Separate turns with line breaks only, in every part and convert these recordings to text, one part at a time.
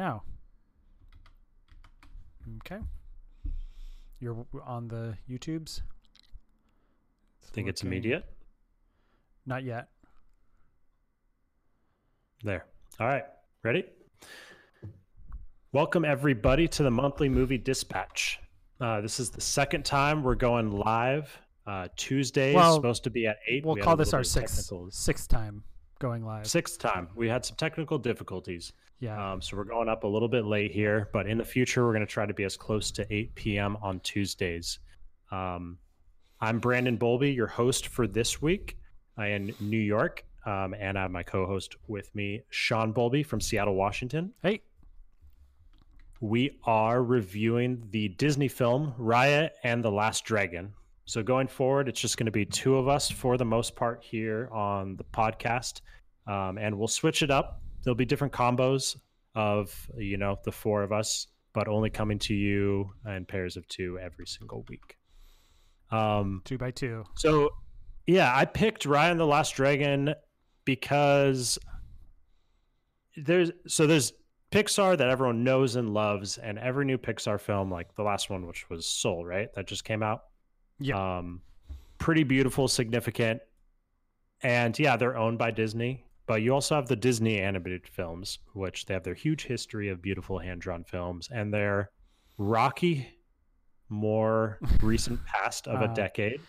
now. Okay. You're on the YouTubes?
Think it's
working.
immediate.
Not yet.
There. All right. Ready? Welcome, everybody, to the monthly movie dispatch. Uh, this is the second time we're going live. Uh, Tuesday
Well,
is supposed to be at 8.
We'll
We
call this our sixth sixth time going live.
Sixth time. We had some technical difficulties.
Yeah.
Um, so we're going up a little bit late here, but in the future, we're going to try to be as close to 8 p.m. on Tuesdays. Um, I'm Brandon Bolby, your host for this week in New York. Um, and I have my co host with me, Sean Bolby from Seattle, Washington.
hey.
We are reviewing the Disney film Raya and the Last Dragon. So going forward, it's just going to be two of us for the most part here on the podcast, um, and we'll switch it up. There'll be different combos of you know the four of us, but only coming to you in pairs of two every single week. Um,
Two by two.
so, yeah, I picked Raya and the Last Dragon because there's so there's Pixar that everyone knows and loves, and every new Pixar film, like the last one, which was Soul, right, that just came out.
Yeah.
Um, pretty beautiful, significant, and yeah, they're owned by Disney. But you also have the Disney animated films, which they have their huge history of beautiful hand drawn films, and their rocky, more recent past of
Uh,
a decade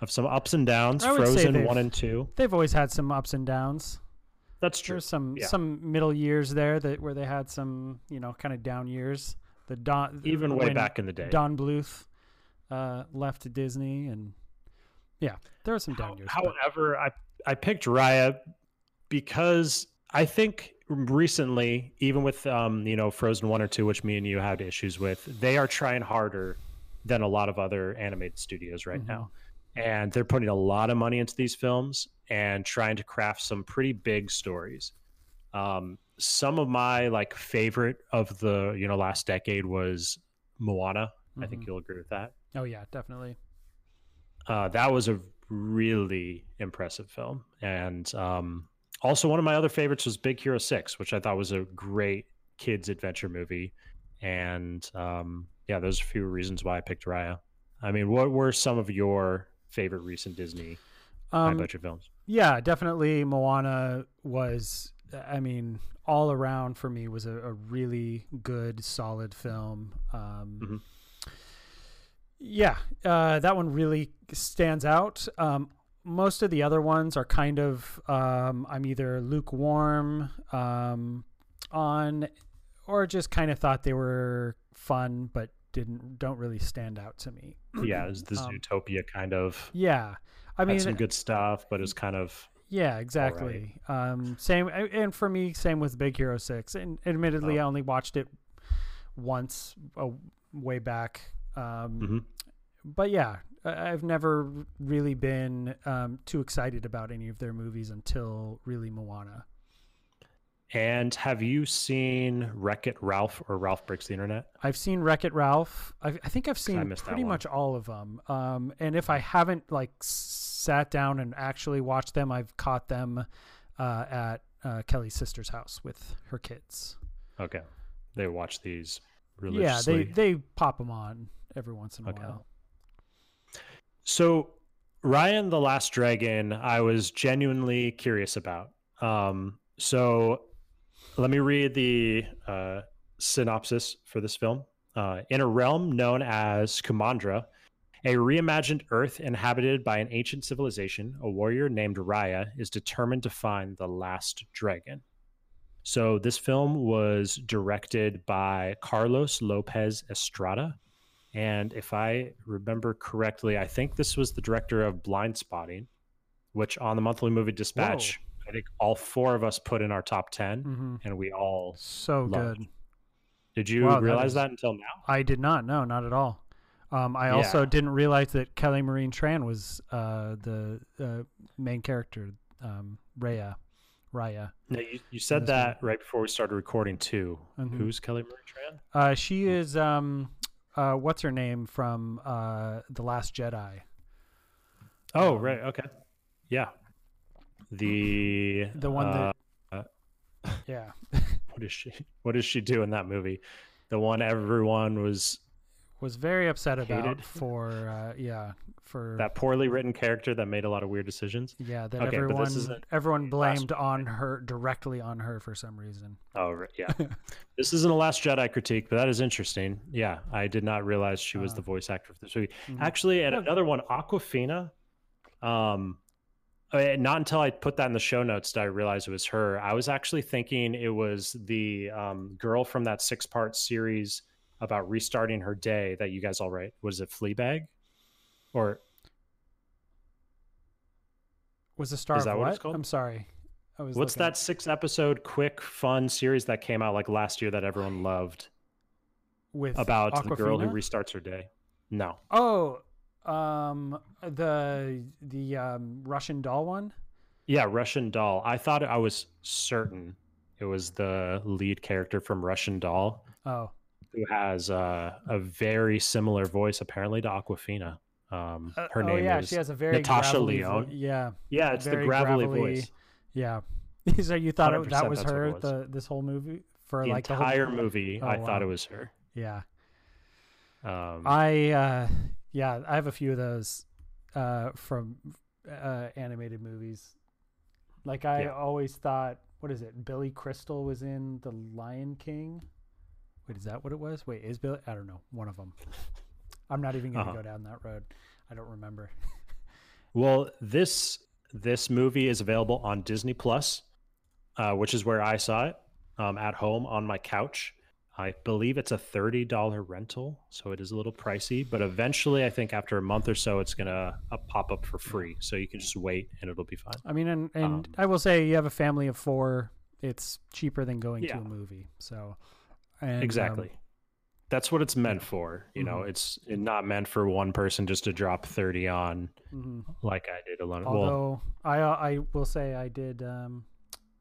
of some ups and downs.
I would say
Frozen one and two.
They've always had some ups and downs.
That's true.
There's some
Yeah.
some middle years there that where they had some you know kind of down years. The Don
Even way back in the day.
Don Bluth uh, left Disney, and yeah, there are some down
How-
years. but-
However, I I picked Raya because I think recently, even with um, you know Frozen one or two, which me and you had issues with, they are trying harder than a lot of other animated studios right
Mhm.
now, and they're putting a lot of money into these films and trying to craft some pretty big stories. Um, some of my like favorite of the you know last decade was Moana. I think
Mhm.
you'll agree with that.
Oh yeah, definitely.
Uh, that was a really impressive film, and um, also one of my other favorites was Big Hero Six, which I thought was a great kids adventure movie. And um, yeah, those are a few reasons why I picked Raya. I mean, what were some of your favorite recent Disney high
Um,
budget films?
yeah, definitely. Moana was, I mean, all around for me was a, a really good, solid film. Um,
Mhm.
Yeah, uh, that one really stands out. Um, most of the other ones are kind of um, I'm either lukewarm um, on, or just kind of thought they were fun, but didn't don't really stand out to me.
Yeah, it was the
um,
Zootopia kind of.
Yeah, I
had
mean,
some good stuff, but it's kind of
yeah, exactly. Um, same, and for me, same with Big Hero Six. And admittedly,
Oh.
I only watched it once, uh, way back. Um,
Mhm.
But yeah, I've never really been um, too excited about any of their movies until really Moana.
And have you seen Wreck It Ralph or Ralph Breaks the Internet?
I've seen Wreck It Ralph. i I think I've seen pretty much all of them. Um, and if I haven't like sat down and actually watched them, I've caught them uh, at uh, Kelly's sister's house with her kids.
Okay, they watch these
Really,
Yeah,
they they pop them on every once in a
Okay.
while.
So, Raya and the Last Dragon, I was genuinely curious about. Um, so, let me read the uh, synopsis for this film. Uh, in a realm known as Kumandra, a reimagined Earth inhabited by an ancient civilization, a warrior named Raya is determined to find the last dragon. So, this film was directed by Carlos Lopez Estrada. And if I remember correctly, I think this was the director of Blindspotting, which on the monthly movie dispatch, I think all four of us put in our top 10,
hmm
and we all
So
Loved.
good.
did you
Wow,
realize
is-
that until now?
I did not. No, not at all. Um, I also
Yeah.
didn't realize that Kelly Marie Tran was uh, the uh, main character, um, Raya. Raya.
No, you, you said that right before we started recording too.
Mhm.
Who's Kelly Marie Tran?
Uh, she is um, uh, what's her name from uh, the Last Jedi?
Oh,
Um,
right. Okay. Yeah. The
The one that
uh,
yeah,
what is she? What does she do in that movie? The one everyone was
was very upset about
Hated.
for uh, yeah for
that poorly written character that made a lot of weird decisions.
yeah that
Okay,
everyone everyone blamed on her directly on her for some reason.
Oh, right, yeah. this isn't a Last Jedi critique, but that is interesting. Yeah, I did not realize she was
Uh,
the voice actor for this movie.
Mhm.
Actually, and
Yeah.
another one, Awkwafina. Um, uh, not until I put that in the show notes did I realize it was her. I was actually thinking it was the um, girl from that six-part series about restarting her day that you guys all write. Was it Fleabag? Or
Was the star
Is
of
that what
what?
it's called?
I'm sorry. I was
what's
looking-
that six-episode quick fun series that came out like last year that everyone loved
with
about the girl who restarts her day? No.
Oh, um, the the um, Russian doll one.
Yeah, Russian Doll. I thought I was certain it was the lead character from Russian Doll
Oh,
who has uh, a very similar voice apparently to Awkwafina. Um,
Uh,
her
oh
name
yeah,
is
she has a very
Natasha
gravelly vo- yeah,
yeah, it's the gravelly,
gravelly-
voice.
yeah. so you thought it, that was her
was.
the this whole movie for
The
like
entire
the whole
movie,
Oh,
I thought it was her.
Yeah,
Um,
I uh, yeah, I have a few of those uh, from uh, animated movies. Like I
Yeah.
always thought, what is it? Billy Crystal was in The Lion King. Wait, is that what it was? Wait, is Billy? I don't know. One of them. I'm not even gonna
Uh-huh.
go down that road. I don't remember.
Well, this this movie is available on Disney Plus, uh, which is where I saw it um, at home on my couch. I believe it's a thirty dollar rental, so it is a little pricey. But eventually, I think after a month or so, it's gonna uh, pop up for free, so you can just wait and it'll be fine.
I mean, and and
Um,
I will say, you have a family of four. It's cheaper than going
Yeah.
to a movie. So, and, um,
exactly. That's what it's meant for. You know,
Mhm.
it's not meant for one person just to drop thirty on
mhm.
like I did alone. well,
Although I uh, I will say I did. Um,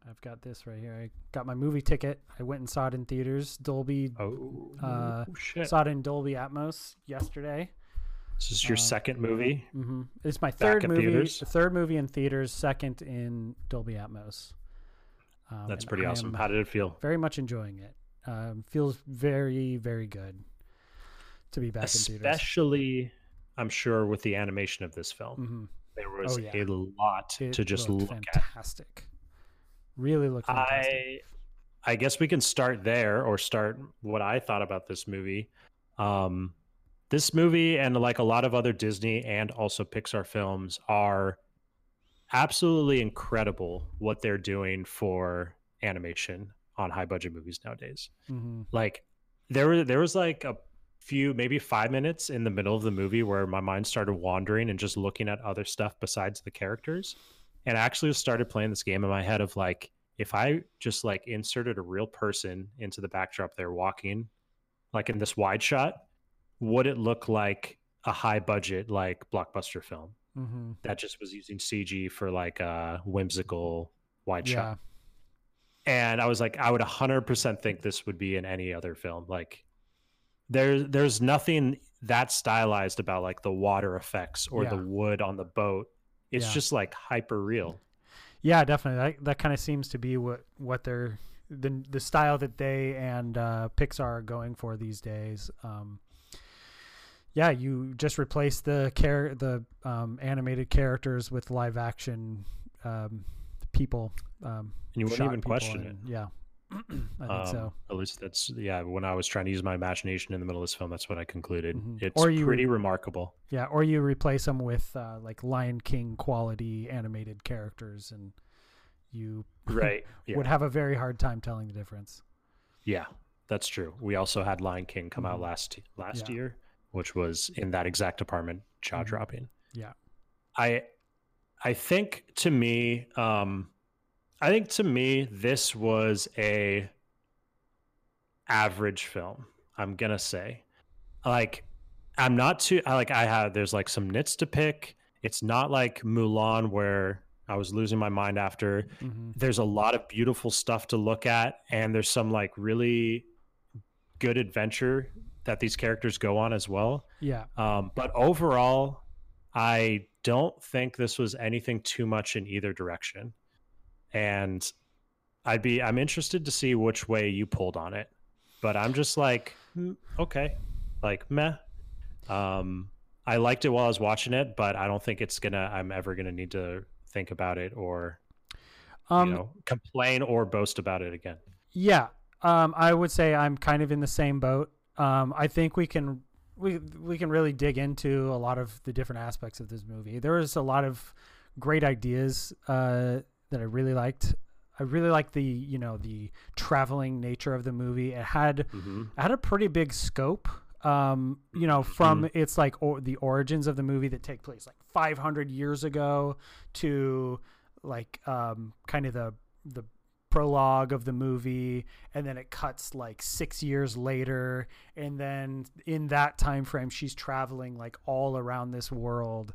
I've got this right here. I got my movie ticket. I went and saw it in theaters. Dolby
oh
uh,
shit!
saw it in Dolby Atmos yesterday.
This is your
uh,
second movie.
hmm It's my third movie.
theaters?
The third movie in theaters. Second in Dolby Atmos. Um,
That's pretty
I
awesome. How did it feel?
Very much enjoying it. Um, feels very very good to be back
especially i'm sure with the animation of this film
hmm
there was
yeah.
a lot
It
to just look at
fantastic. Really looked fantastic.
i i guess we can start there or start what i thought about this movie um this movie and like a lot of other disney and also pixar films are absolutely incredible what they're doing for animation on high budget movies nowadays.
Hmm
like there was there was like a few maybe five minutes in the middle of the movie where my mind started wandering and just looking at other stuff besides the characters. And I actually started playing this game in my head of like if i just like inserted a real person into the backdrop they're walking like in this wide shot would it look like a high budget like blockbuster film?
Hmm
that just was using cg for like a whimsical wide shot.
Yeah.
And I was like, I would 100% think this would be in any other film. Like, there's there's nothing that stylized about like the water effects or the wood on the boat. It's
Yeah.
just like hyper real.
Yeah, definitely. That that kind of seems to be what what they're the the style that they and uh, Pixar are going for these days. Um, yeah, you just replace the care the um, animated characters with live action um, people. Um,
And you wouldn't even question
and- Yeah, I think
Um,
so.
At least that's yeah. When I was trying to use my imagination in the middle of this film, that's what I concluded.
Mhm.
It's
Or you-
pretty remarkable.
Yeah, or you replace them with uh, like Lion King quality animated characters, and you
Right. Yeah.
would have a very hard time telling the difference.
Yeah, that's true. We also had Lion King come out
Mhm.
last last
Yeah.
year, which was in that exact department, jaw
Mhm.
dropping.
Yeah.
I I think to me, um, I think to me, this was a average film. I'm gonna say, like, I'm not too I like I have there's like some nits to pick. It's not like Mulan where I was losing my mind after
hmm
there's a lot of beautiful stuff to look at and there's some like really good adventure that these characters go on as well
Yeah.
um, but overall i don't think this was anything too much in either direction and I'd be I'm interested to see which way you pulled on it, but I'm just like mm, okay, like meh. Um, I liked it while I was watching it, but I don't think it's gonna. I'm ever gonna need to think about it or
Um,
you know complain or boast about it again.
Yeah, um, I would say I'm kind of in the same boat. Um, I think we can we we can really dig into a lot of the different aspects of this movie. There was a lot of great ideas uh, that I really liked. I really liked the you know the traveling nature of the movie. It had
Mm-hmm.
it had a pretty big scope. Um, you know, from its like or, the origins of the movie that take place like 500 years ago to like um, kind of the the prologue of the movie and then it cuts like 6 years later and then in that time frame she's traveling like all around this world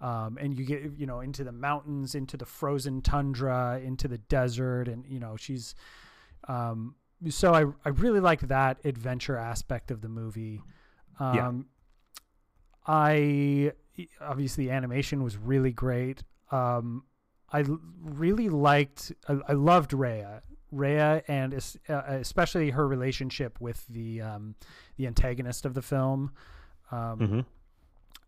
um, and you get you know into the mountains into the frozen tundra into the desert and you know she's um, so I, I really like that adventure aspect of the movie um,
Yeah.
I obviously the animation was really great um, I really liked I, I loved Rhea Rhea and es- uh, especially her relationship with the um, the antagonist of the film um,
Mm-hmm.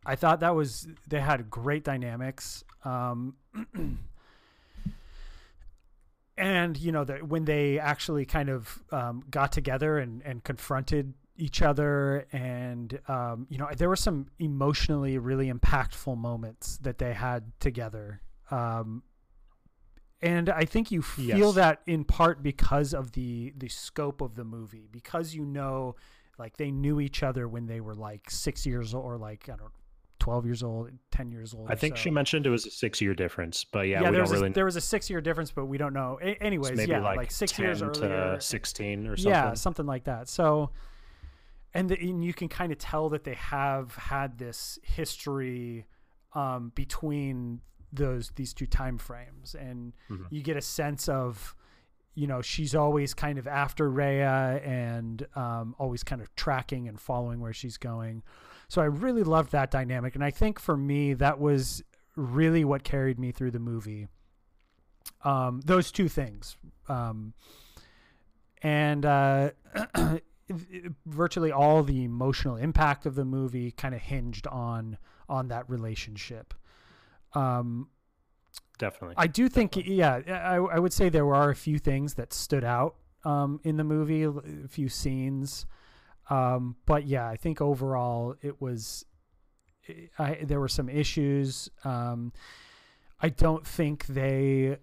I thought that was they had great dynamics. Um, and you know that when they actually kind of um, got together and, and confronted each other and um, you know there were some emotionally really impactful moments that they had together um, and I think you feel
Yes.
that in part because of the the scope of the movie because you know like they knew each other when they were like six years old or like I don't know, twelve years old, ten years old.
I think
so.
she mentioned it was a six year difference, but yeah,
yeah,
we
there
don't
was
really.
a, there was a six year difference, but we don't know. A- anyways,
maybe
yeah,
like,
like, six
10
years
to
earlier,
sixteen or something.
yeah, something like that. So, and, the, and you can kind of tell that they have had this history um, between those these two time frames, and
Mhm.
you get a sense of, you know, she's always kind of after Rhea and um, always kind of tracking and following where she's going. So I really loved that dynamic, and I think for me that was really what carried me through the movie. Um, those two things. Um, and uh, virtually all the emotional impact of the movie kind of hinged on on that relationship. Um,
Definitely.
I do think, yeah, I, I would say there are a few things that stood out um, in the movie, a few scenes, um, but yeah, I think overall it was. I, there were some issues. Um, I don't think they,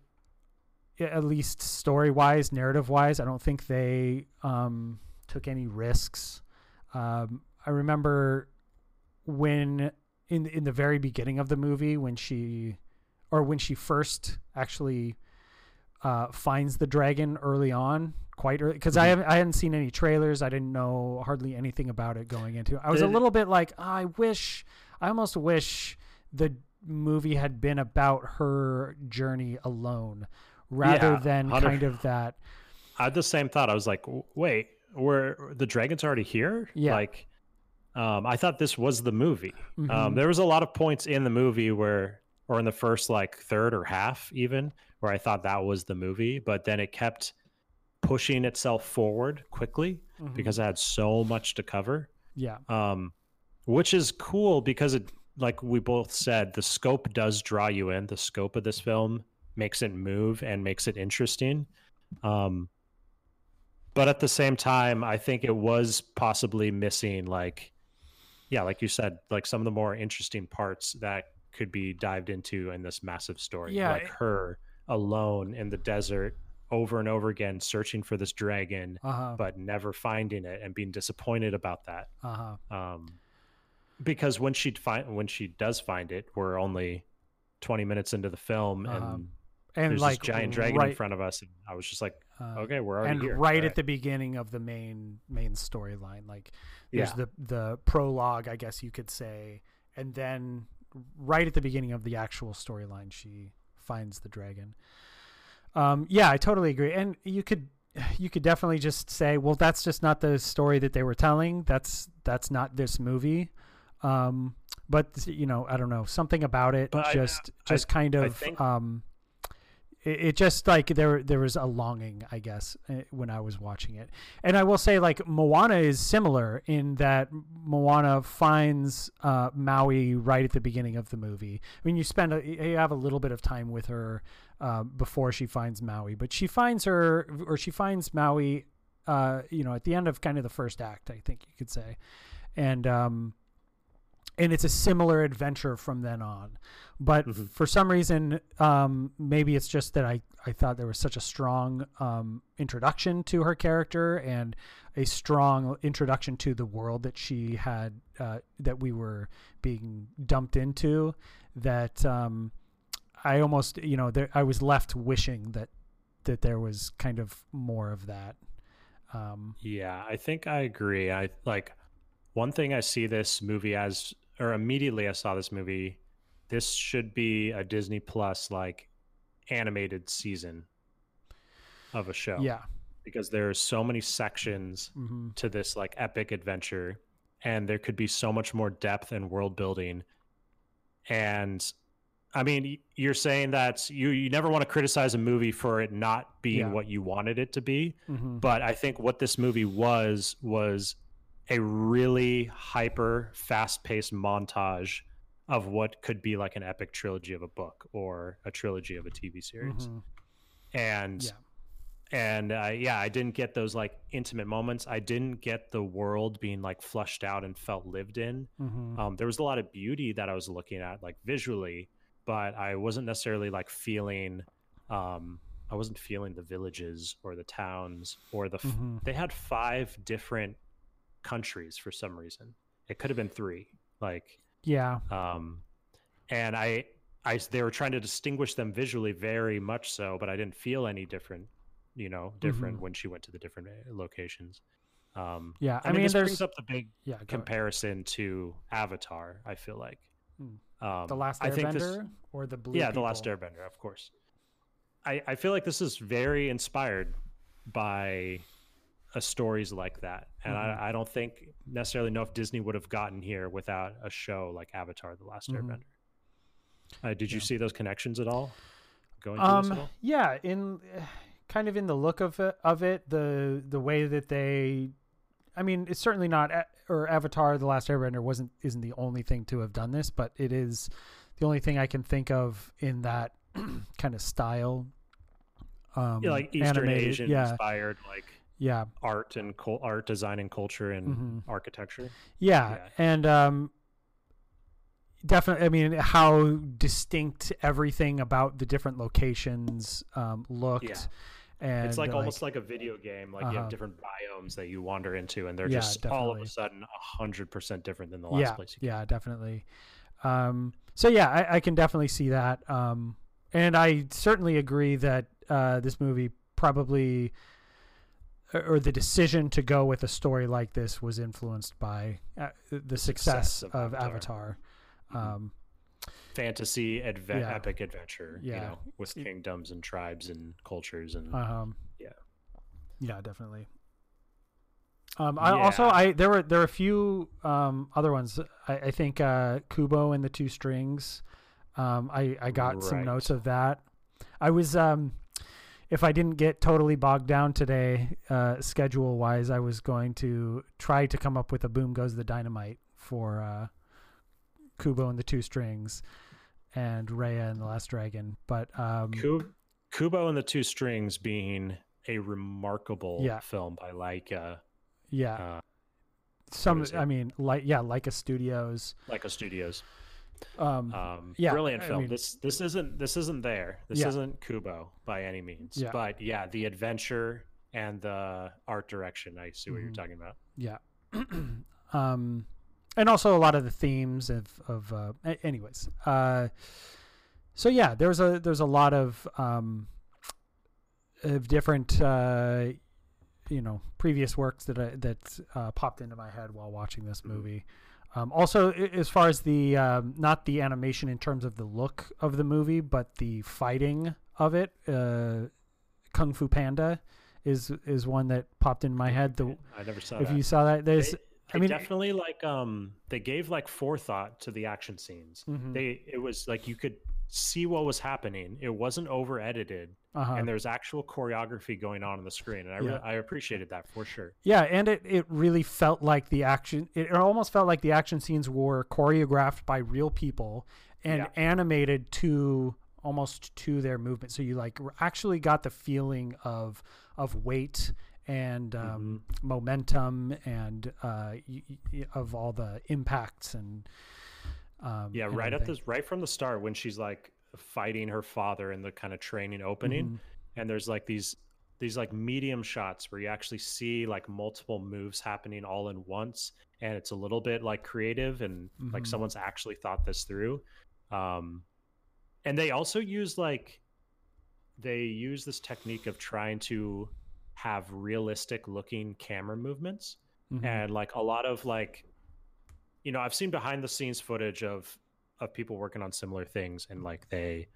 at least story wise, narrative wise, I don't think they um, took any risks. Um, I remember when in in the very beginning of the movie when she or when she first actually uh, finds the dragon early on, quite early, because I
Mhm.
haven't I hadn't seen any trailers. I didn't know hardly anything about it going into. it. I was a
Did-
little bit like, I wish, I almost wish the movie had been about her journey alone, rather
Yeah,
than
100
kind of that.
I had the same thought. I was like, wait, were the dragons already here?
Yeah.
Like, um, I thought this was the movie. Um,
Mhm.
there was a lot of points in the movie where, or in the first like third or half even, where I thought that was the movie, but then it kept pushing itself forward quickly
Mhm.
because I had so much to cover.
yeah,
um, which is cool because it, like we both said, the scope does draw you in. The scope of this film makes it move and makes it interesting. Um, but at the same time, I think it was possibly missing, like, yeah, like you said, like some of the more interesting parts that could be dived into in this massive story.
Yeah,
like
it-
her alone in the desert over and over again, searching for this dragon,
uh huh,
but never finding it and being disappointed about that
uh huh,
um, because when she find when she does find it, we're only twenty minutes into the film,
Uh-huh.
and,
and
there's
like
this giant dragon
right,
in front of us, and I was just like,
uh,
okay, we're already
and
here.
right
All
at the beginning of the main main storyline like there's
Yeah.
the the prologue i guess you could say and then right at the beginning of the actual storyline she finds the dragon um yeah i totally agree and you could you could definitely just say well that's just not the story that they were telling that's that's not this movie um but you know i don't know something about it
But I-
just
I-
just kind
I
of
think-
um it, it just like there there was a longing, I guess, eh, when I was watching it. And I will say, like Moana is similar in that Moana finds uh, Maui right at the beginning of the movie. I mean, you spend a, you have a little bit of time with her uh, before she finds Maui, but she finds her or she finds Maui, uh, you know, at the end of kind of the first act, I think you could say, and um, and it's a similar adventure from then on. But
Mhm.
for some reason, um, maybe it's just that I, I thought there was such a strong um, introduction to her character and a strong introduction to the world that she had uh, that we were being dumped into that um, I almost you know there, I was left wishing that that there was kind of more of that. Um,
Yeah, I think I agree. I like one thing I see this movie as, or immediately I saw this movie. This should be a Disney Plus like animated season of a show.
yeah.
because there are so many sections
hmm
to this like epic adventure, and there could be so much more depth and world building. And I mean, you're saying that you you never want to criticize a movie for it not being
Yeah.
what you wanted it to be
hmm
but I think what this movie was was a really hyper fast-paced montage of what could be like an epic trilogy of a book or a trilogy of a TV series.
hmm
And
Yeah.
and uh, yeah, I didn't get those like intimate moments. I didn't get the world being like flushed out and felt lived in.
hmm
Um, there was a lot of beauty that I was looking at, like visually, but I wasn't necessarily like feeling. Um, I wasn't feeling the villages or the towns or the. F-
Mhm.
They had five different countries for some reason. It could have been three. Like,
Yeah.
um, and I, I, they were trying to distinguish them visually very much so, but I didn't feel any different. You know, different
Mhm.
when she went to the different uh, locations. Um,
Yeah. I,
I, mean,
mean,
this
there's
brings up the big
yeah. go ahead.
comparison to Avatar. I feel like
Hmm.
um,
the last
think this-
Airbender or the blue.
yeah, the last Airbender, of course. I I feel like this is very inspired by stories like that, and
Mhm.
I, I don't think necessarily know if Disney would have gotten here without a show like Avatar: The Last
Mhm.
Airbender. Uh, did you see those connections at all? Going through this at
Um.
all?
Yeah. In kind of in the look of it, of it, the the way that they. I mean, it's certainly not, or Avatar: The Last Airbender wasn't isn't the only thing to have done this, but it is the only thing I can think of in that kind of style. Um,
Yeah, like Eastern
animated-
Asian
yeah,
inspired, like
yeah,
art and art design and culture and
Mhm.
architecture.
yeah,
Yeah.
and um, definitely. I mean, how distinct everything about the different locations um, looked. And
it's like, almost like a video game. Like you
Uh-huh.
have different biomes that you wander into, and they're
Yeah,
just all of a sudden a hundred percent different than the last
yeah,
place. You
yeah, definitely. Um, so yeah, I, I can definitely see that. Um, and I certainly agree that uh, this movie probably, or the decision to go with a story like this was influenced by uh, the success,
success of
of
Avatar.
Avatar.
Mhm.
Um,
fantasy adve-
Yeah.
epic adventure. You know, with kingdoms and tribes and cultures and
um,
Yeah.
yeah, definitely. Um, I also I there were there were a few um, other ones. I, I think uh, Kubo and the Two Strings. Um, I I got some notes of that. I was um, if I didn't get totally bogged down today, uh, schedule wise, I was going to try to come up with a "Boom Goes the Dynamite" for uh, Kubo and the Two Strings and Raya and the Last Dragon. But um,
Kubo and the Two Strings being a remarkable
Yeah.
film by Laika,
yeah,
uh,
some? I mean, like yeah, Laika Studios.
Laika Studios.
Um,
Um,
Yeah,
brilliant
I
film.
mean-
this this isn't this isn't there. This
Yeah.
isn't Kubo by any means.
Yeah.
But yeah, the adventure and the art direction. I see what you're
Mhm.
talking about.
Yeah. um, and also a lot of the themes of of uh, anyways. Uh, so yeah, there's a there's a lot of um, of different uh, you know previous works that I, that uh, popped into my head while watching this
Mhm.
movie. Um, also, as far as the um, not the animation in terms of the look of the movie, but the fighting of it, uh, Kung Fu Panda is is one that popped in my head. The
I never saw
if
that.
you saw that, there's
they,
I mean-
definitely like um they gave like forethought to the action scenes.
Mhm.
They it was like you could see what was happening. It wasn't over edited,
Uh-huh.
and there's actual choreography going on on the screen, and I, re- I appreciated that for sure.
Yeah, and it, it really felt like the action. It almost felt like the action scenes were choreographed by real people and
Yeah.
animated to almost to their movement. So you like actually got the feeling of of weight and um,
Mm-hmm.
momentum and uh, y- y- of all the impacts and um,
Yeah,
and
right at this, right from the start when she's like fighting her father in the kind of training opening,
Mhm.
and there's like these these like medium shots where you actually see like multiple moves happening all in once, and it's a little bit like creative and like
Mhm.
someone's actually thought this through. Um, and they also use like they use this technique of trying to have realistic looking camera movements
Mhm.
and like a lot of like you know i've seen behind the scenes footage of of people working on similar things and like they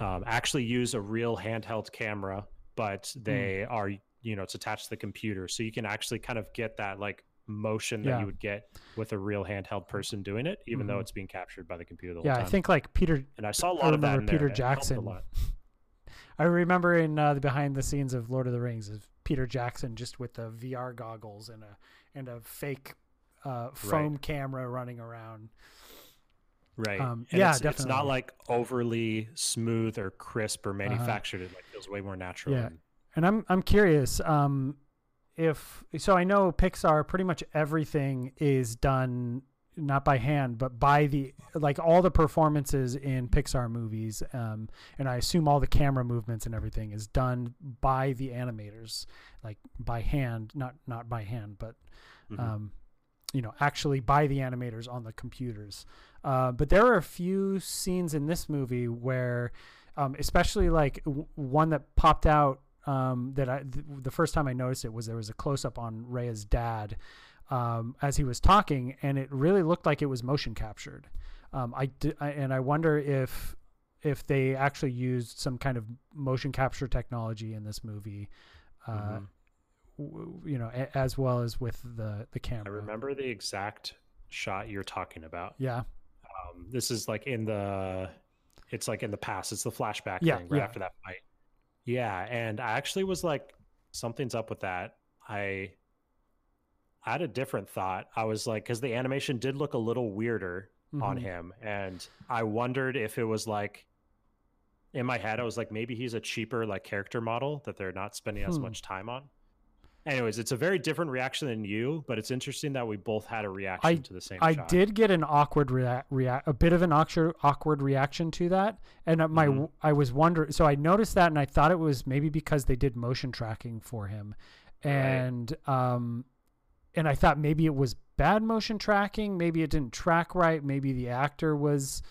um, actually use a real handheld camera but
Hmm.
they are you know it's attached to the computer so you can actually kind of get that like motion that
Yeah.
you would get with a real handheld person doing it even though
Mhm.
it's being captured by the computer the whole
yeah, I think like Peter
and i saw a lot of that there,
Peter
a
Jackson
lot.
I remember in uh, the behind the scenes of Lord of the Rings of Peter Jackson just with the VR goggles and a and a fake uh, foam camera running around.
Right
Um, yeah,
it's, it's not.
Uh-huh.
like overly smooth or crisp or manufactured it like feels way more natural
Yeah.
and-
And I'm I'm curious um, if so. I know Pixar pretty much everything is done not by hand but by the like all the performances in Pixar movies, um, and I assume all the camera movements and everything is done by the animators, like by hand, not not by hand, but
Mhm.
um, you know, actually by the animators on the computers. Uh, but there are a few scenes in this movie where, um, especially like w- one that popped out um, that I th- the first time I noticed it was there was a close up on Rhea's dad um, as he was talking, and it really looked like it was motion captured. Um, I, and I wonder if if they actually used some kind of motion capture technology in this movie. Uh,
Mhm.
you know, as well as with the the camera I
remember the exact shot you're talking about.
Yeah,
Um, this is like in the, it's like in the past. It's the flashback
Yeah,
thing right
yeah.
after that fight. Yeah, and I actually was like, something's up with that. I, I had a different thought. I was like, because the animation did look a little weirder on
Mhm.
him, and I wondered if it was like. In my head, I was like, maybe he's a cheaper like character model that they're not spending as
Hmm.
much time on. Anyways, it's a very different reaction than you, but it's interesting that we both had a reaction to the same
I
shot.
did get an awkward react, rea- a bit of an awkward awkward reaction to that, and uh, my
Mhm.
I was wondering. So I noticed that, and I thought it was maybe because they did motion tracking for him,
Right.
and um, and I thought maybe it was bad motion tracking. Maybe it didn't track right. Maybe the actor was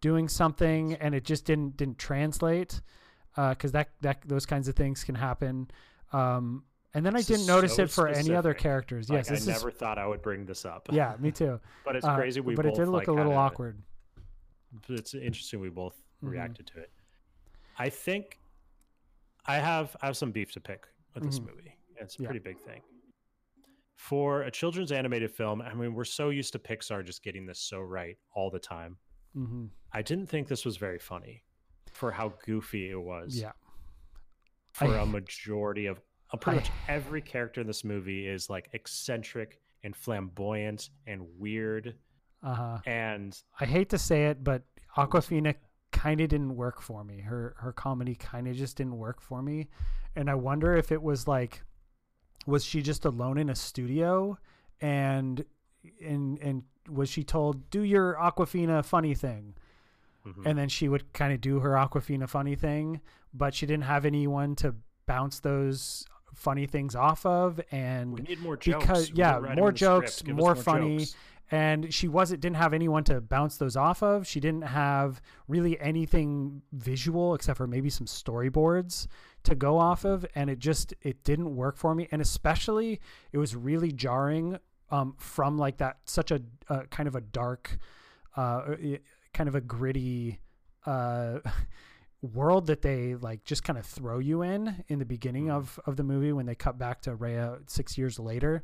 doing something, and it just didn't didn't translate. Because that that those kinds of things can happen. Um, and then I
This is
didn't notice
so
it for any other characters.
Like,
yes,
I
is
never thought I would bring this up.
yeah, me too.
but it's
Uh,
crazy. We
but
both
it did look
like,
a little
had
awkward.
It's interesting. We both
Mhm.
reacted to it. I think I have I have some beef to pick with this
Mhm.
movie. It's a
Yeah.
pretty big thing. For a children's animated film, I mean, we're so used to Pixar just getting this so right all the time.
hmm
I didn't think this was very funny for how goofy it was.
Yeah.
For
I-
a majority of pretty
I-
much every character in this movie is like eccentric and flamboyant and weird
Uh huh.
and
I hate to say it, but Awkwafina kind of didn't work for me. Her her comedy kind of just didn't work for me, and I wonder if it was like, was she just alone in a studio, and and and was she told do your Awkwafina funny thing,
Mhm.
and then she would kind of do her Awkwafina funny thing, but she didn't have anyone to bounce those funny things off of, and
we need more jokes.
because- yeah,
didn't write 'em
more
in the script.
jokes,
us
more funny.
jokes.
and she wasn't didn't have anyone to bounce those off of she didn't have really anything visual except for maybe some storyboards to go off of and it just it didn't work for me and especially it was really jarring um, from like that such a uh, kind of a dark uh, kind of a gritty uh, world that they like just kind of throw you in in the beginning
Mhm.
of of the movie when they cut back to Rhea six years later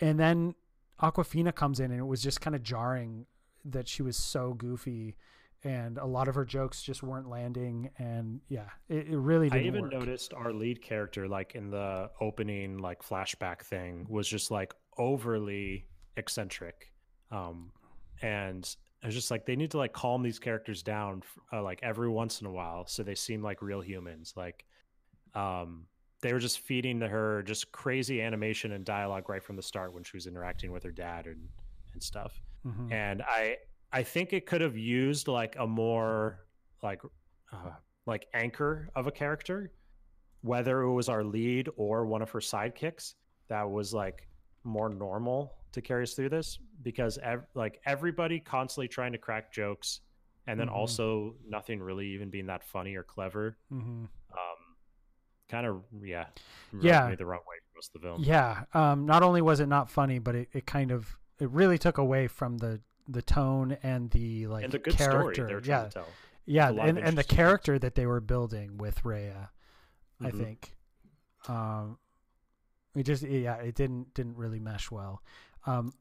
and then Awkwafina comes in and it was just kind of jarring that she was so goofy and a lot of her jokes just weren't landing. And yeah, it, it really
I
didn't
even
work.
noticed our lead character, like in the opening, like flashback thing, was just like overly eccentric. Um, and I was just like, they need to like calm these characters down, uh, like every once in a while, so they seem like real humans. Like, um, they were just feeding to her just crazy animation and dialogue right from the start when she was interacting with her dad and and stuff
Mhm.
and i i think it could have used like a more like uh, like anchor of a character whether it was our lead or one of her sidekicks that was like more normal to carry us through this because ev- like everybody constantly trying to crack jokes and then
Mhm.
also nothing really even being that funny or clever
Mhm.
um kind of yeah
Yeah.
the wrong way for most of the film
Yeah. Um, not only was it not funny, but it, it kind of it really took away from the the tone and the like
and the good
character.
they were trying
yeah,
to tell
yeah,
a lot of
and, and the character that they were building with Rhea, I
Mhm.
think. Um, it just yeah, it didn't didn't really mesh well. Um,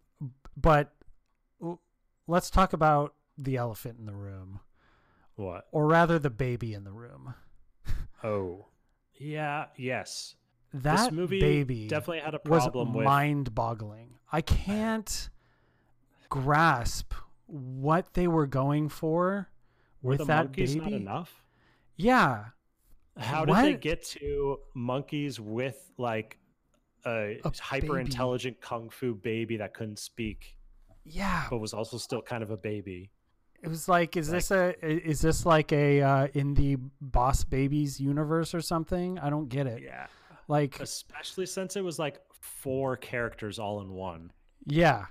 but let's talk about the elephant in the room,
what?
Or rather, the baby in the room.
oh. Yeah yes.
That
this movie
baby
definitely had a
was
problem with
mind-boggling. I can't grasp what they were going for
were
with that
monkeys not
baby.
enough?
Yeah,
how did they get to monkeys with like a,
A
hyper intelligent kung fu baby that couldn't speak
yeah.
but was also still kind of a baby
It was like, is this a is this like a uh, in the Boss Babies universe or something? I don't get it.
yeah
Like,
especially since it was like four characters all in one
yeah,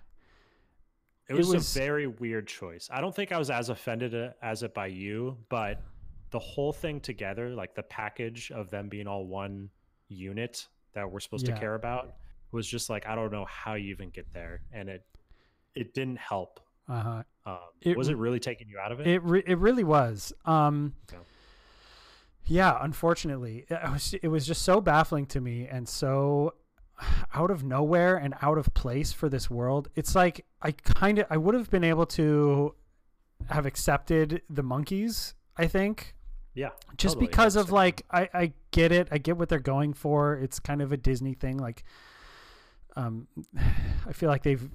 It
It
was,
was-
a very weird choice. I don't think I was as offended uh, as it by you, but the whole thing together, like the package of them being all one unit that we're supposed
Yeah.
to care about, was just like I don't know how you even get there, and it it didn't help.
uh huh.
Um,
It
was it really taking you out of it?
It re- it really was. Um,
Yeah.
yeah, unfortunately, it was it was just so baffling to me and so out of nowhere and out of place for this world. It's like I kind of I would have been able to have accepted the monkeys. I think
yeah,
just
totally,
because of like I I get it. I get what they're going for. It's kind of a Disney thing. Like, um, I feel like they've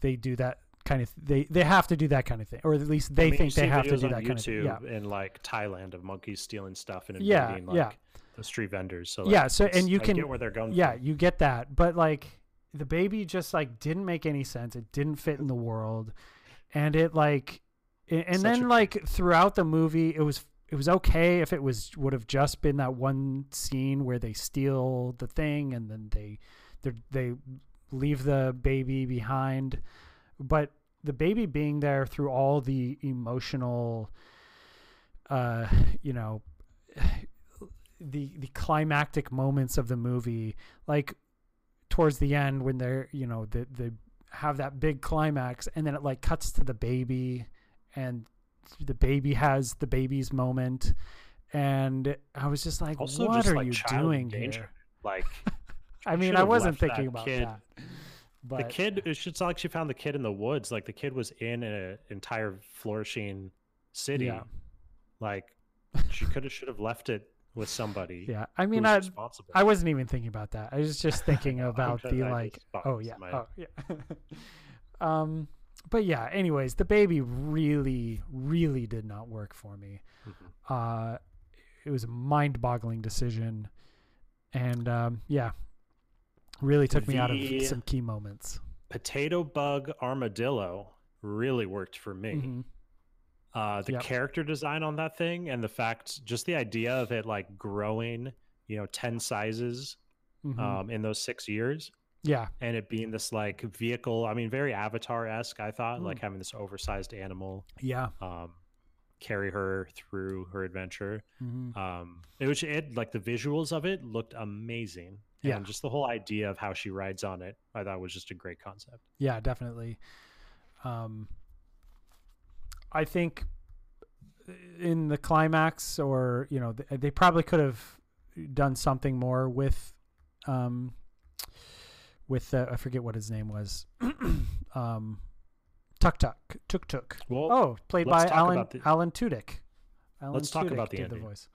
they do that kind of they they have to do that kind of thing, or at least they
I mean,
think they have to do that kind of thing. Yeah.
in like Thailand of monkeys stealing stuff and
Yeah,
like
yeah.
the street vendors. So
Yeah, so- and you
I
can-
get where they're going.
yeah
from.
you get that but like the baby just like didn't make any sense it didn't fit in the world and it like and
Such
then
a-
like throughout the movie it was it was okay if it was would have just been that one scene where they steal the thing and then they they leave the baby behind. But the baby being there through all the emotional uh you know the the climactic moments of the movie like towards the end when they're you know the the have that big climax and then it like cuts to the baby and the baby has the baby's moment and i was just like
Also
what
just,
are
like,
you doing
endangerment.
here
Like
i mean i wasn't thinking about
kid-
that but
the kid it's just like she found the kid in the woods like the kid was in an entire flourishing city
Yeah.
like she could have should have left it with somebody
yeah i mean i I wasn't even thinking about that. I was just thinking about the like. Oh yeah.
my-
Oh yeah. um, but yeah. Anyways, the baby really, really did not work for me.
Mhm.
Uh, it was a mind-boggling decision, and um, yeah, really took me out of some key moments.
potato bug armadillo really worked for me
Mhm.
uh the
Yep.
character design on that thing and the fact just the idea of it like growing you know 10 sizes
Mhm.
um in those six years
yeah.
and it being this like vehicle i mean very avatar-esque i thought
Mm.
like having this oversized animal
Yeah.
um carry her through her adventure
Mhm.
um it was it like the visuals of it looked amazing
Yeah.
and just the whole idea of how she rides on it i thought was just a great concept
Yeah, definitely. Um, I think in the climax, or you know, th- they probably could have done something more with, um, with uh, I forget what his name was, um, Tuk Tuk. Tuk Tuk.
Well,
Oh, played by Alan
the-
Alan Tudyk. Alan
Let's talk
Tudyk
about the
did the voice.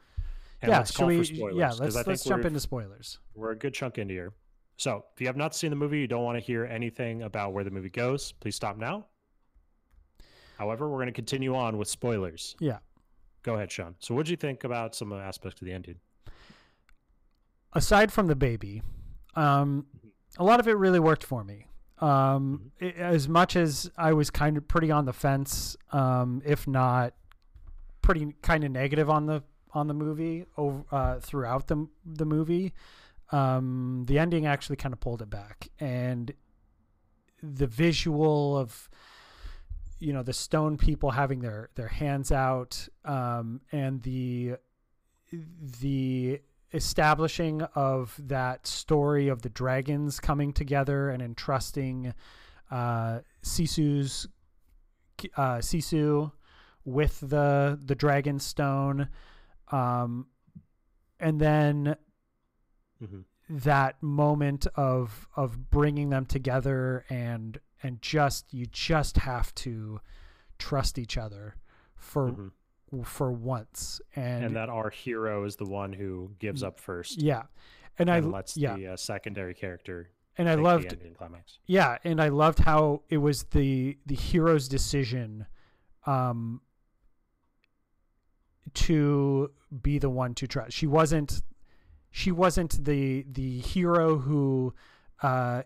and
yeah,
let's
should
call
we?
for spoilers.
yeah, let's let's jump into spoilers.
We're a good chunk into here. So, if you have not seen the movie, you don't want to hear anything about where the movie goes, please stop now. However, we're going to continue on with spoilers.
Yeah.
Go ahead, Sean. So, what did you think about some aspects of the ending?
aside from the baby, um, a lot of it really worked for me. Um, i as much as I was kind of pretty on the fence, um, if not pretty kind of negative on the on the movie over, uh, throughout the the movie, um, the ending actually kind of pulled it back, and the visual of you know the stone people having their their hands out um, and the the establishing of that story of the dragons coming together and entrusting uh, Sisu's uh, Sisu with the the dragon stone, um, and then
Mhm.
that moment of of bringing them together and and just you just have to trust each other for
Mhm.
For once. And,
And that our hero is the one who gives up first
yeah. And,
and
I
lets
yeah.
the uh, secondary character
and I loved yeah and I loved how it was the the hero's decision um to be the one to trust she wasn't she wasn't the the hero who uh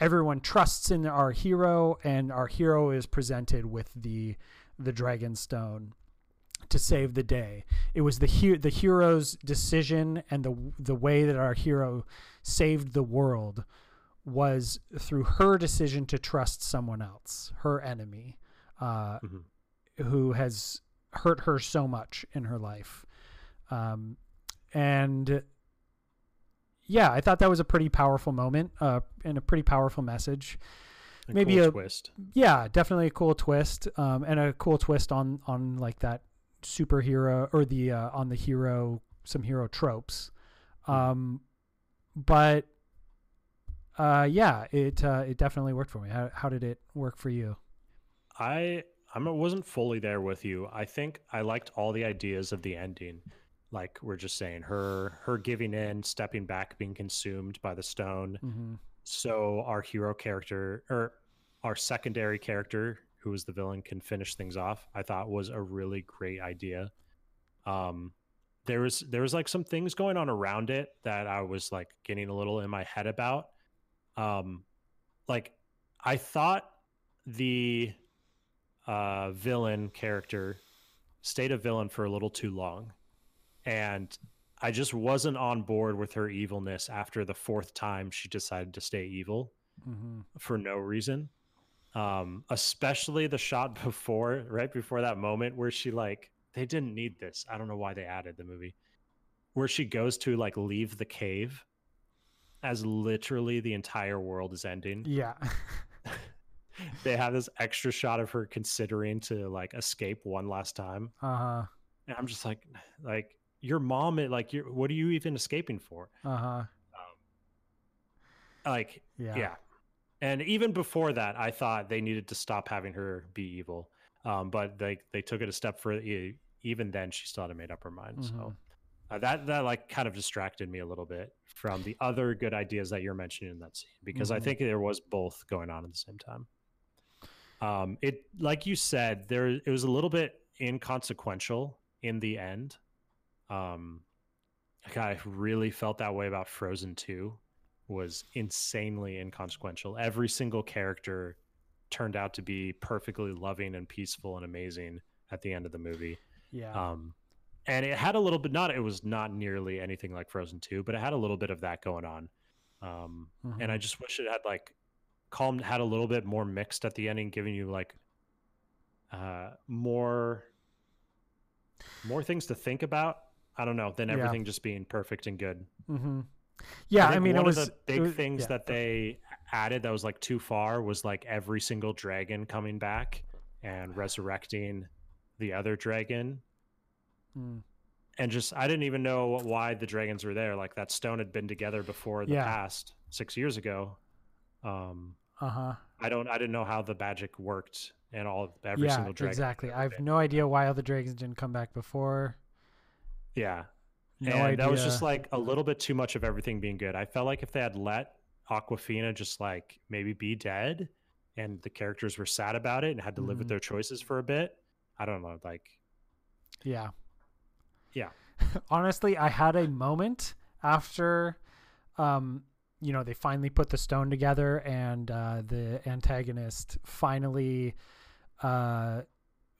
everyone trusts in our hero and our hero is presented with the the dragon stone to save the day it was the he- the hero's decision and the the way that our hero saved the world was through her decision to trust someone else her enemy uh
Mhm.
who has hurt her so much in her life um and yeah i thought that was a pretty powerful moment uh and a pretty powerful message
A
Maybe
cool
a-
twist.
yeah definitely a cool twist um and a cool twist on on like that superhero or the uh on the hero some hero tropes um but uh yeah it uh it definitely worked for me how, how did it work for you
I I wasn't fully there with you. I think I liked all the ideas of the ending. Like we're just saying, her her giving in, stepping back, being consumed by the stone.
mm-hmm.
So our hero character or our secondary character, who is the villain, can finish things off. I thought was a really great idea. Um, there was there was like some things going on around it that I was like getting a little in my head about. Um, like I thought the uh, villain character stayed a villain for a little too long, and I just wasn't on board with her evilness after the fourth time she decided to stay evil
Mm-hmm.
for no reason. Um, especially the shot before, right before that moment where she like they didn't need this. I don't know why they added the movie. Where she goes to like leave the cave as literally the entire world is ending.
yeah
they have this extra shot of her considering to like escape one last time.
uh-huh
And I'm just like like your mom like you're what are you even escaping for?
uh-huh
Like
yeah
yeah. And even before that, I thought they needed to stop having her be evil. Um, but they they took it a step further. Even then, she still hadn't made up her mind.
Mhm.
So uh, that that like kind of distracted me a little bit from the other good ideas that you're mentioning in that scene because I
Mhm.
think there was both going on at the same time. Um, it like you said, there it was a little bit inconsequential in the end. Um, like, I really felt that way about Frozen 2 was insanely inconsequential. Every single character turned out to be perfectly loving and peaceful and amazing at the end of the movie.
yeah
Um, and it had a little bit not it was not nearly anything like Frozen 2, but it had a little bit of that going on. Um, and I just wish it had like calm had a little bit more mixed at the ending, giving you like uh more more things to think about. I don't know, than
Yeah.
everything just being perfect and good.
Mm-hmm. Yeah, I,
think
mean,
one
it was
of the big
was-
things
yeah.
that they added that was like too far was like every single dragon coming back and resurrecting the other dragon
Mm.
and just I didn't even know why the dragons were there. Like that stone had been together before the
Yeah.
past six years ago. Um,
Uh huh.
I don't I didn't know how the magic worked and all of every
yeah,
single dragon.
exactly. I have no idea why all the dragons didn't come back before.
Yeah,
No
and
idea.
that was just like a little bit too much of everything being good. I felt like if they had let Awkwafina just like maybe be dead, and the characters were sad about it and had to live with
Mhm.
their choices for a bit. I don't know, like
yeah.
Yeah.
Honestly, I had a moment after, um, you know, they finally put the stone together and uh, the antagonist finally, uh,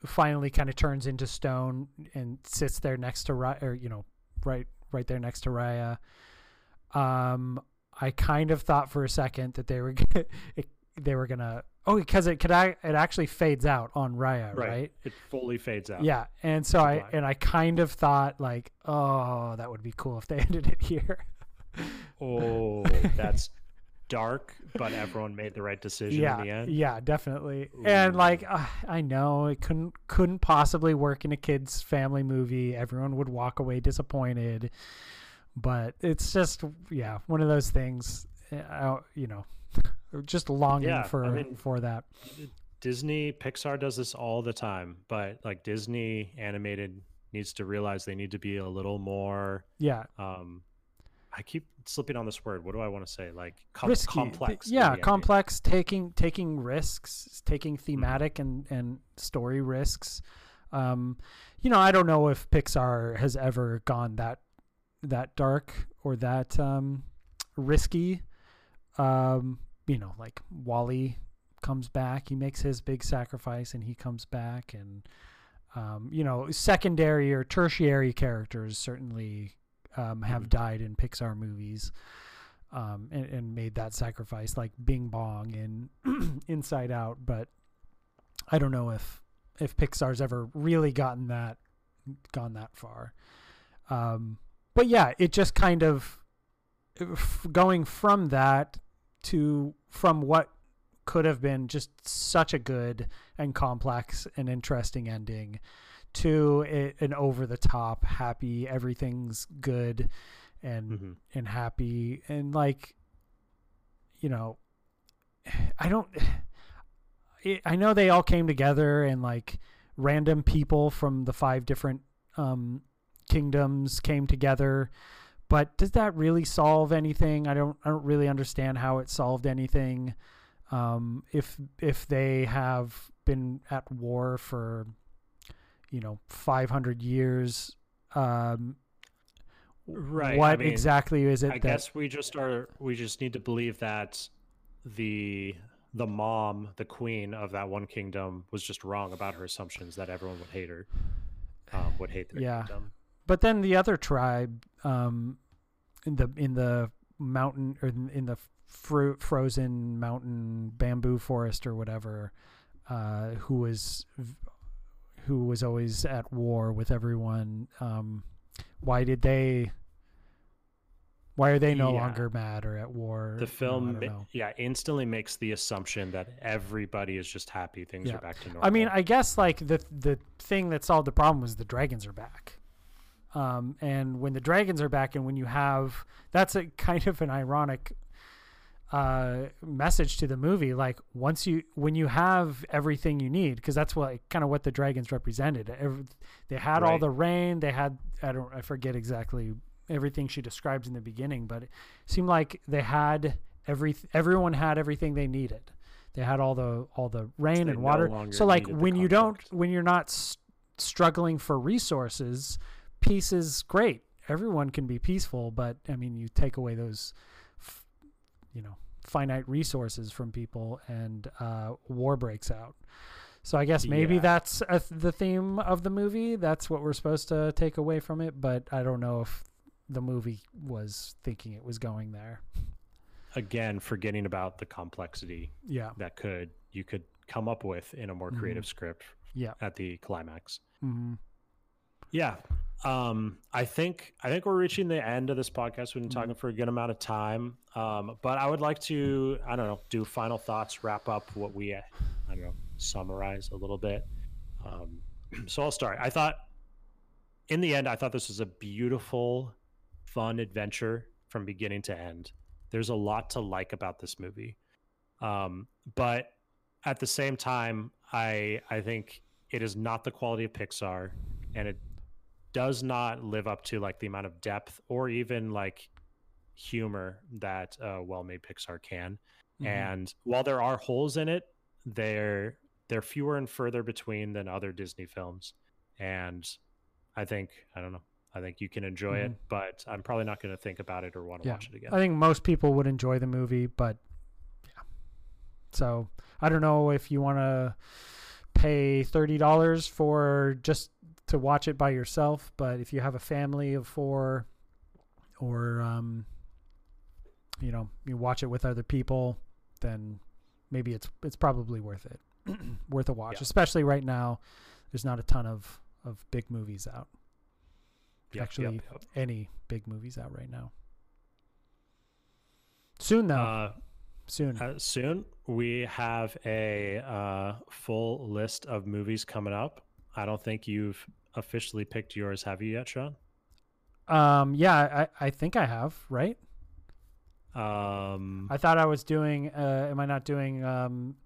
finally kind of turns into stone and sits there next to or you know, right, right there next to Raya. Um, I kind of thought for a second that they were it, they were gonna. Oh, because it could I it actually fades out on Raya,
right,
right?
it fully fades out.
Yeah, and so I and I kind of thought like, oh, that would be cool if they ended it here.
Oh, that's dark, but everyone made the right decision
yeah,
in the end.
yeah, definitely. And like, uh, I know it couldn't couldn't possibly work in a kids' family movie. Everyone would walk away disappointed. But it's just yeah, one of those things. Uh, you know, just longing
Yeah, I
for
mean-
for that.
Disney, Pixar does this all the time, but like Disney animated needs to realize they need to be a little more
Yeah,
um I keep slipping on this word. What do I want to say? Like com-
risky.
complex.
Yeah, complex. Taking taking risks,
Mm-hmm.
taking thematic and and story risks. Um, you know, I don't know if Pixar has ever gone that that dark or that um, risky. Um, you know, like WALL-E comes back, he makes his big sacrifice, and he comes back, and um, you know, secondary or tertiary characters certainly um, have
Mhm.
died in Pixar movies um, and, and made that sacrifice, like Bing Bong in Inside Out. But I don't know if if Pixar's ever really gotten that gone that far. Um, but yeah, it just kind of going from that to from what could have been just such a good and complex and interesting ending to a, an over the top happy everything's good and
Mhm.
and happy. And like you know i don't I- i know they all came together and like random people from the five different um kingdoms came together. But does that really solve anything? I don't i don't really understand how it solved anything. Um if if they have been at war for you know 500 years um
Right,
what
I mean,
exactly is it
I
that
guess we just are we just need to believe that the the mom, the queen of that one kingdom was just wrong about her assumptions that everyone would hate her. Um, would hate their
Yeah.
kingdom.
but then the other tribe um in the in the mountain or in, in the fro- frozen mountain bamboo forest or whatever uh who was who was always at war with everyone um why did they why are they no
Yeah.
longer mad or at war
The
You know, I
film, yeah, instantly makes the assumption that everybody is just happy, things
Yeah.
are back to normal.
I mean, I guess like the the thing that solved the problem was the dragons are back. Um, and when the dragons are back, and when you have that's a kind of an ironic uh, message to the movie. Like once you when you have everything you need, because that's what kind of what the dragons represented. Every, they had all the rain. They had I don't I forget exactly everything she describes in the beginning, but it seemed like they had every everyone had everything they needed. They had all the all the rain
They
and water.
longer
so like when you don't when you're not s- struggling for resources, peace is great. Everyone can be peaceful, but I mean, you take away those, you know, finite resources from people, and uh, war breaks out. So I guess maybe
Yeah.
that's a th- the theme of the movie. That's what we're supposed to take away from it. But I don't know if the movie was thinking it was going there.
again, forgetting about the complexity
Yeah,
that could you could come up with in a more
Mhm.
creative script
yeah,
at the climax.
mm-hmm.
Yeah. Um, I think I think we're reaching the end of this podcast. We've been talking for a good amount of time. Um, but I would like to, I don't know, do final thoughts, wrap up what we, I don't know, summarize a little bit. Um, so I'll start. I thought, in the end, I thought this was a beautiful, fun adventure from beginning to end. There's a lot to like about this movie. Um, but at the same time, I I think it is not the quality of Pixar, and it does not live up to like the amount of depth or even like humor that uh, well-made Pixar can.
Mhm.
And while there are holes in it, they're they're fewer and further between than other Disney films. And I think I don't know. I think you can enjoy it, but I'm probably not going to think about it or want to
Yeah.
watch it again.
I think most people would enjoy the movie, but yeah. So I don't know if you want to pay thirty dollars for just to watch it by yourself, but if you have a family of four, or um, you know, you watch it with other people, then maybe it's it's probably worth it, worth a watch.
Yeah.
Especially right now, there's not a ton of of big movies out.
Yep,
actually,
yep, yep.
any big movies out right now. Soon though,
Uh,
soon.
Uh, soon we have a uh, full list of movies coming up. I don't think you've officially picked yours, have you yet, Sean?
um, yeah, I, I think I have, right?
Um,
I thought I was doing. Uh, am I not doing um,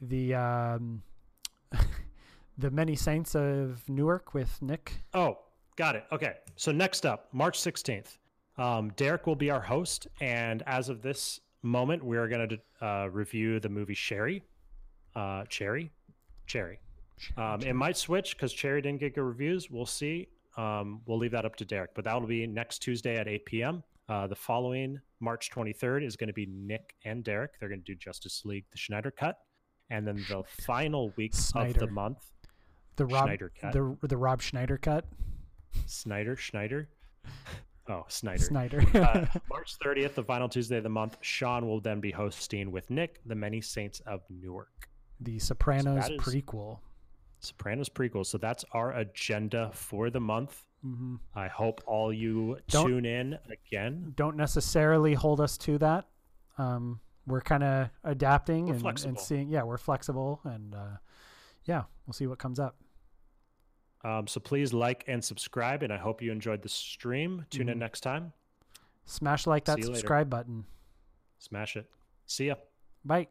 the um, the Many Saints of Newark with Nick?
oh, got it. Okay. So next up, March 16th, um, Derek will be our host. And as of this moment, we're going to uh, review the movie Sherry. Uh, Cherry? Cherry. Um, it might switch because Cherry didn't get good reviews. We'll see. Um, we'll leave that up to Derek, but that will be next Tuesday at 8 p.m. Uh, the following March 23rd is going to be Nick and Derek. They're going to do Justice League, the Schneider Cut, and then the final week of the month,
the Rob
Schneider cut.
the the Rob Schneider cut.
Snyder, Schneider. Oh, Snyder.
Snyder.
uh, March 30th, the final Tuesday of the month, Sean will then be hosting with Nick, the Many Saints of Newark.
the Sopranos
is-
prequel.
Sopranos prequel. So that's our agenda for the month.
hmm
I hope all you
Don't-
tune in again.
Don't necessarily hold us to that. Um, we're kind of adapting and, and seeing. Yeah, we're flexible, and uh, yeah, we'll see what comes up.
Um, so please like and subscribe, and I hope you enjoyed the stream. Tune in
Mhm.
next time.
Smash like that
you later.
subscribe button.
Smash it. See ya.
Bye.